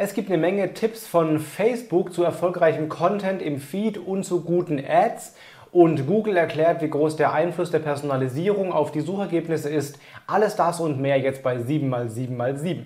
Es gibt eine Menge Tipps von Facebook zu erfolgreichem Content im Feed und zu guten Ads. Und Google erklärt, wie groß der Einfluss der Personalisierung auf die Suchergebnisse ist. Alles das und mehr jetzt bei 7x7x7.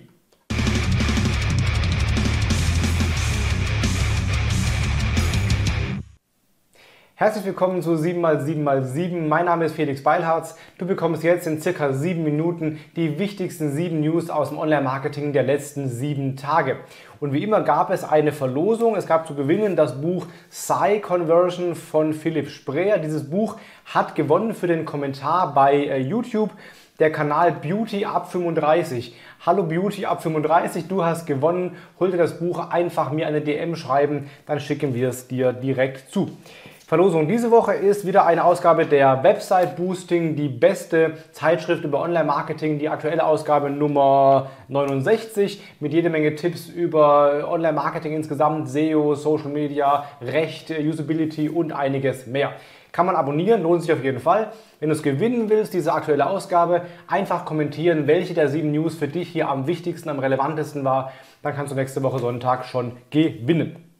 Herzlich willkommen zu 7x7x7. Mein Name ist Felix Beilharz. Du bekommst jetzt in circa 7 Minuten die wichtigsten 7 News aus dem Online-Marketing der letzten 7 Tage. Und wie immer gab es eine Verlosung. Es gab zu gewinnen das Buch Psy Conversion von Philipp Spreer. Dieses Buch hat gewonnen für den Kommentar bei äh, YouTube der Kanal Beauty ab 35. Hallo Beauty ab 35, du hast gewonnen. Hol dir das Buch einfach mir eine DM schreiben, dann schicken wir es dir direkt zu. Verlosung diese Woche ist wieder eine Ausgabe der Website Boosting, die beste Zeitschrift über Online-Marketing, die aktuelle Ausgabe Nummer 69 mit jede Menge Tipps über Online-Marketing insgesamt, SEO, Social Media, Recht, Usability und einiges mehr. Kann man abonnieren, lohnt sich auf jeden Fall. Wenn du es gewinnen willst, diese aktuelle Ausgabe, einfach kommentieren, welche der sieben News für dich hier am wichtigsten, am relevantesten war. Dann kannst du nächste Woche Sonntag schon gewinnen.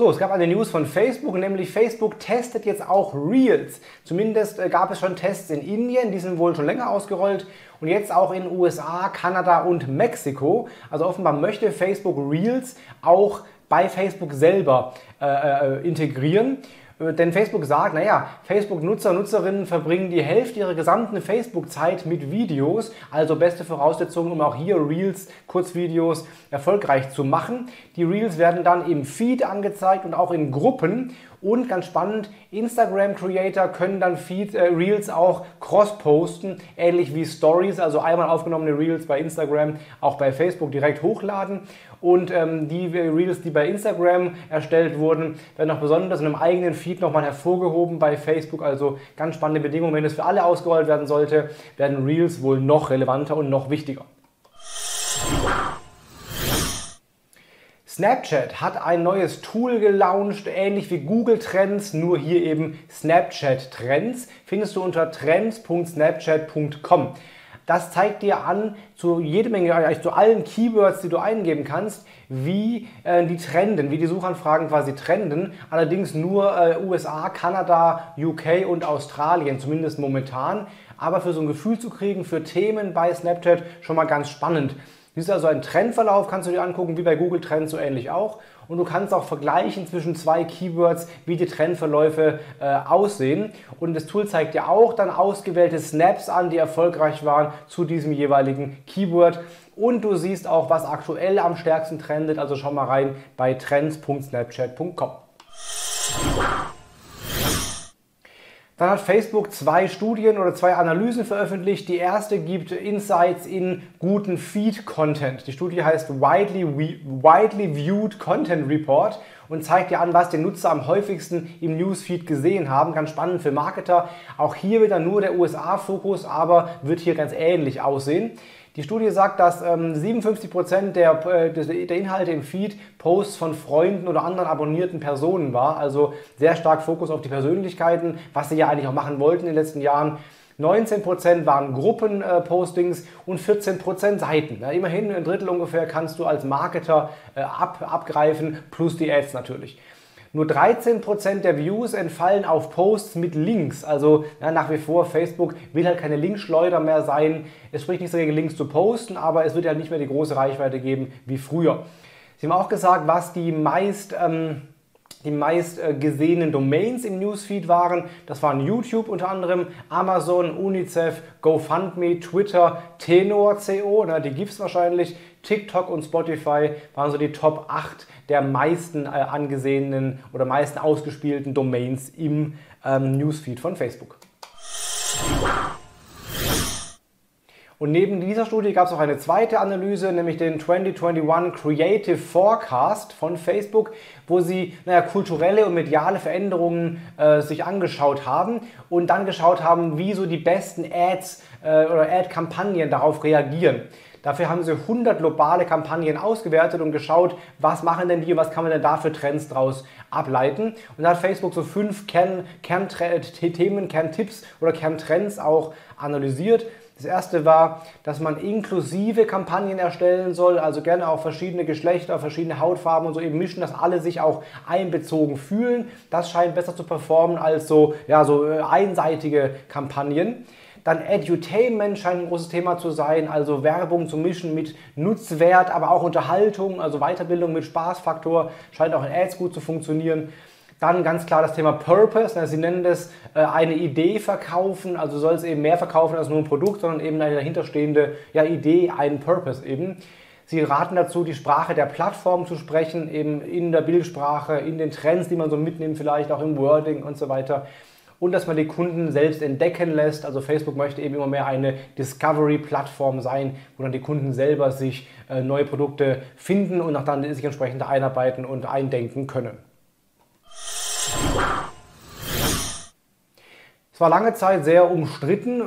So, es gab eine News von Facebook, nämlich Facebook testet jetzt auch Reels. Zumindest äh, gab es schon Tests in Indien, die sind wohl schon länger ausgerollt und jetzt auch in USA, Kanada und Mexiko. Also offenbar möchte Facebook Reels auch bei Facebook selber äh, äh, integrieren. Äh, denn Facebook sagt, naja, Facebook-Nutzer, Nutzerinnen verbringen die Hälfte ihrer gesamten Facebook-Zeit mit Videos, also beste Voraussetzungen, um auch hier Reels, Kurzvideos erfolgreich zu machen. Die Reels werden dann im Feed angezeigt und auch in Gruppen und ganz spannend, Instagram-Creator können dann Feed, äh, Reels auch cross-posten, ähnlich wie Stories, also einmal aufgenommene Reels bei Instagram, auch bei Facebook direkt hochladen. Und ähm, die Reels, die bei Instagram erstellt wurden, werden auch besonders in einem eigenen Feed nochmal hervorgehoben bei Facebook. Also ganz spannende Bedingungen. Wenn es für alle ausgerollt werden sollte, werden Reels wohl noch relevanter und noch wichtiger. Snapchat hat ein neues Tool gelauncht, ähnlich wie Google Trends, nur hier eben Snapchat Trends. Findest du unter trends.snapchat.com. Das zeigt dir an, zu jede Menge, eigentlich zu allen Keywords, die du eingeben kannst, wie äh, die trenden, wie die Suchanfragen quasi trenden. Allerdings nur äh, USA, Kanada, UK und Australien, zumindest momentan. Aber für so ein Gefühl zu kriegen, für Themen bei Snapchat schon mal ganz spannend. Siehst du also einen Trendverlauf, kannst du dir angucken, wie bei Google Trends so ähnlich auch. Und du kannst auch vergleichen zwischen zwei Keywords, wie die Trendverläufe äh, aussehen. Und das Tool zeigt dir auch dann ausgewählte Snaps an, die erfolgreich waren zu diesem jeweiligen Keyword. Und du siehst auch, was aktuell am stärksten trendet. Also schau mal rein bei trends.snapchat.com. Dann hat Facebook zwei Studien oder zwei Analysen veröffentlicht. Die erste gibt Insights in guten Feed-Content. Die Studie heißt Widely, Widely Viewed Content Report und zeigt dir an, was die Nutzer am häufigsten im Newsfeed gesehen haben. Ganz spannend für Marketer. Auch hier wieder nur der USA-Fokus, aber wird hier ganz ähnlich aussehen. Die Studie sagt, dass ähm, 57% der, äh, der Inhalte im Feed Posts von Freunden oder anderen abonnierten Personen war. Also sehr stark Fokus auf die Persönlichkeiten, was sie ja eigentlich auch machen wollten in den letzten Jahren. 19% waren Gruppenpostings äh, und 14% Seiten. Immerhin ein Drittel ungefähr kannst du als Marketer äh, ab, abgreifen, plus die Ads natürlich. Nur 13% der Views entfallen auf Posts mit Links. Also ja, nach wie vor, Facebook will halt keine Linkschleuder mehr sein. Es spricht nichts dagegen, Links zu posten, aber es wird ja nicht mehr die große Reichweite geben wie früher. Sie haben auch gesagt, was die meist... Ähm, die meist äh, gesehenen Domains im Newsfeed waren. Das waren YouTube unter anderem, Amazon, UNICEF, GoFundMe, Twitter, Tenor.co, na, die gibt es wahrscheinlich, TikTok und Spotify waren so die Top 8 der meisten äh, angesehenen oder meisten ausgespielten Domains im ähm, Newsfeed von Facebook. Und neben dieser Studie gab es auch eine zweite Analyse, nämlich den 2021 Creative Forecast von Facebook, wo sie naja, kulturelle und mediale Veränderungen äh, sich angeschaut haben und dann geschaut haben, wie so die besten Ads äh, oder Ad-Kampagnen darauf reagieren. Dafür haben sie 100 globale Kampagnen ausgewertet und geschaut, was machen denn die was kann man denn da für Trends daraus ableiten. Und da hat Facebook so fünf Kern, Kernthemen, Kerntipps oder Kerntrends auch analysiert. Das erste war, dass man inklusive Kampagnen erstellen soll, also gerne auch verschiedene Geschlechter, verschiedene Hautfarben und so eben mischen, dass alle sich auch einbezogen fühlen. Das scheint besser zu performen als so, ja, so äh, einseitige Kampagnen. Dann Edutainment scheint ein großes Thema zu sein, also Werbung zu mischen mit Nutzwert, aber auch Unterhaltung, also Weiterbildung mit Spaßfaktor, scheint auch in Ads gut zu funktionieren. Dann ganz klar das Thema Purpose. Sie nennen das äh, eine Idee verkaufen. Also soll es eben mehr verkaufen als nur ein Produkt, sondern eben eine dahinterstehende ja, Idee, einen Purpose eben. Sie raten dazu, die Sprache der Plattform zu sprechen, eben in der Bildsprache, in den Trends, die man so mitnimmt, vielleicht auch im Wording und so weiter. Und dass man die Kunden selbst entdecken lässt. Also Facebook möchte eben immer mehr eine Discovery-Plattform sein, wo dann die Kunden selber sich äh, neue Produkte finden und auch dann sich entsprechend einarbeiten und eindenken können. Es war lange Zeit sehr umstritten,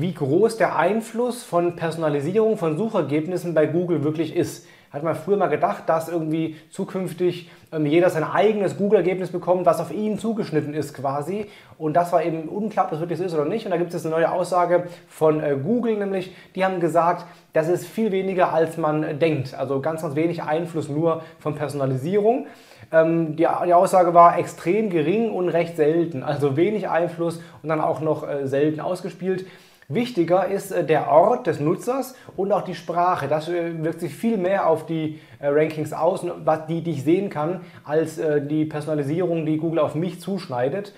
wie groß der Einfluss von Personalisierung von Suchergebnissen bei Google wirklich ist. Hat man früher mal gedacht, dass irgendwie zukünftig ähm, jeder sein eigenes Google-Ergebnis bekommt, was auf ihn zugeschnitten ist quasi. Und das war eben unklar, ob das wirklich so ist oder nicht. Und da gibt es eine neue Aussage von äh, Google, nämlich, die haben gesagt, das ist viel weniger, als man denkt. Also ganz, ganz wenig Einfluss nur von Personalisierung. Ähm, die, die, Aussage war extrem gering und recht selten. Also wenig Einfluss und dann auch noch äh, selten ausgespielt. Wichtiger ist äh, der Ort des Nutzers und auch die Sprache. Das äh, wirkt sich viel mehr auf die äh, Rankings aus, die, die ich sehen kann, als die Personalisierung, die Google auf mich zuschneidet.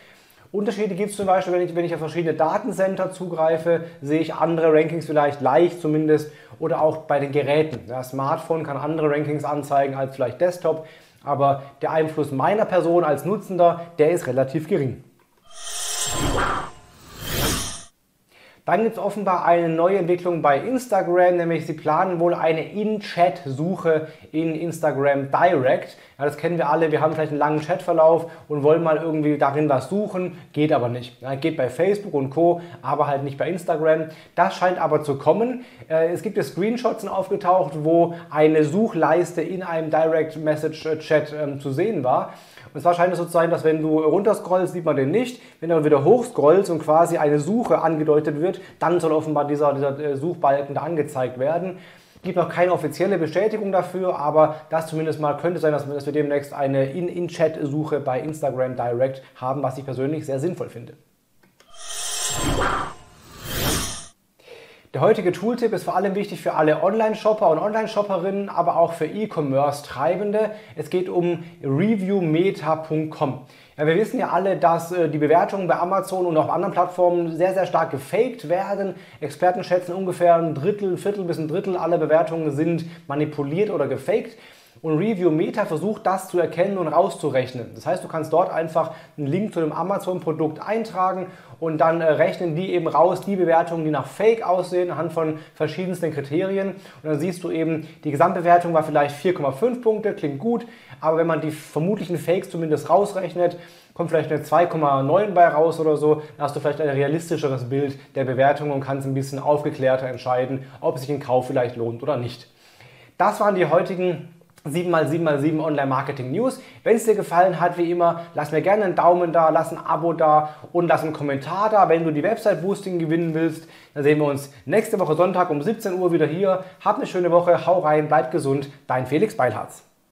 Unterschiede gibt es zum Beispiel, wenn ich, wenn ich auf verschiedene Datencenter zugreife, sehe ich andere Rankings vielleicht leicht zumindest oder auch bei den Geräten. Das Smartphone kann andere Rankings anzeigen als vielleicht Desktop, aber der Einfluss meiner Person als Nutzender, der ist relativ gering. Dann gibt es offenbar eine neue Entwicklung bei Instagram, nämlich sie planen wohl eine In-Chat-Suche in Instagram Direct. Ja, das kennen wir alle, wir haben vielleicht einen langen Chatverlauf und wollen mal irgendwie darin was suchen, geht aber nicht. Ja, geht bei Facebook und Co., aber halt nicht bei Instagram. Das scheint aber zu kommen. Äh, es gibt ja Screenshots aufgetaucht, wo eine Suchleiste in einem Direct Message Chat ähm, zu sehen war. Und zwar scheint es so zu sein, dass wenn du runterscrollst, sieht man den nicht. Wenn du wieder hochscrollst und quasi eine Suche angedeutet wird, dann soll offenbar dieser, dieser äh, Suchbalken da angezeigt werden. Es gibt noch keine offizielle Bestätigung dafür, aber das zumindest mal könnte sein, dass wir, dass wir demnächst eine In-In-Chat-Suche bei Instagram Direct haben, was ich persönlich sehr sinnvoll finde. Der heutige Tooltip ist vor allem wichtig für alle Online-Shopper und Online-Shopperinnen, aber auch für E-Commerce-Treibende. Es geht um reviewmeta.com. Ja, wir wissen ja alle, dass äh, die Bewertungen bei Amazon und auch anderen Plattformen sehr, sehr stark gefaked werden. Experten schätzen ungefähr ein Drittel, Viertel bis ein Drittel aller Bewertungen sind manipuliert oder gefaked. Und Review Meta versucht das zu erkennen und rauszurechnen. Das heißt, du kannst dort einfach einen Link zu dem Amazon-Produkt eintragen und dann äh, rechnen die eben raus die Bewertungen, die nach Fake aussehen, anhand von verschiedensten Kriterien. Und dann siehst du eben, die Gesamtbewertung war vielleicht 4,5 Punkte, klingt gut, aber wenn man die vermutlichen Fakes zumindest rausrechnet, kommt vielleicht eine 2,9 bei raus oder so, dann hast du vielleicht ein realistischeres Bild der Bewertung und kannst ein bisschen aufgeklärter entscheiden, ob sich ein Kauf vielleicht lohnt oder nicht. Das waren die heutigen 7x7x7 Online Marketing News. Wenn es dir gefallen hat, wie immer, lass mir gerne einen Daumen da, lass ein Abo da und lass einen Kommentar da. Wenn du die Website Boosting gewinnen willst, dann sehen wir uns nächste Woche Sonntag um 17 Uhr wieder hier. Hab eine schöne Woche, hau rein, bleib gesund, dein Felix Beilharz.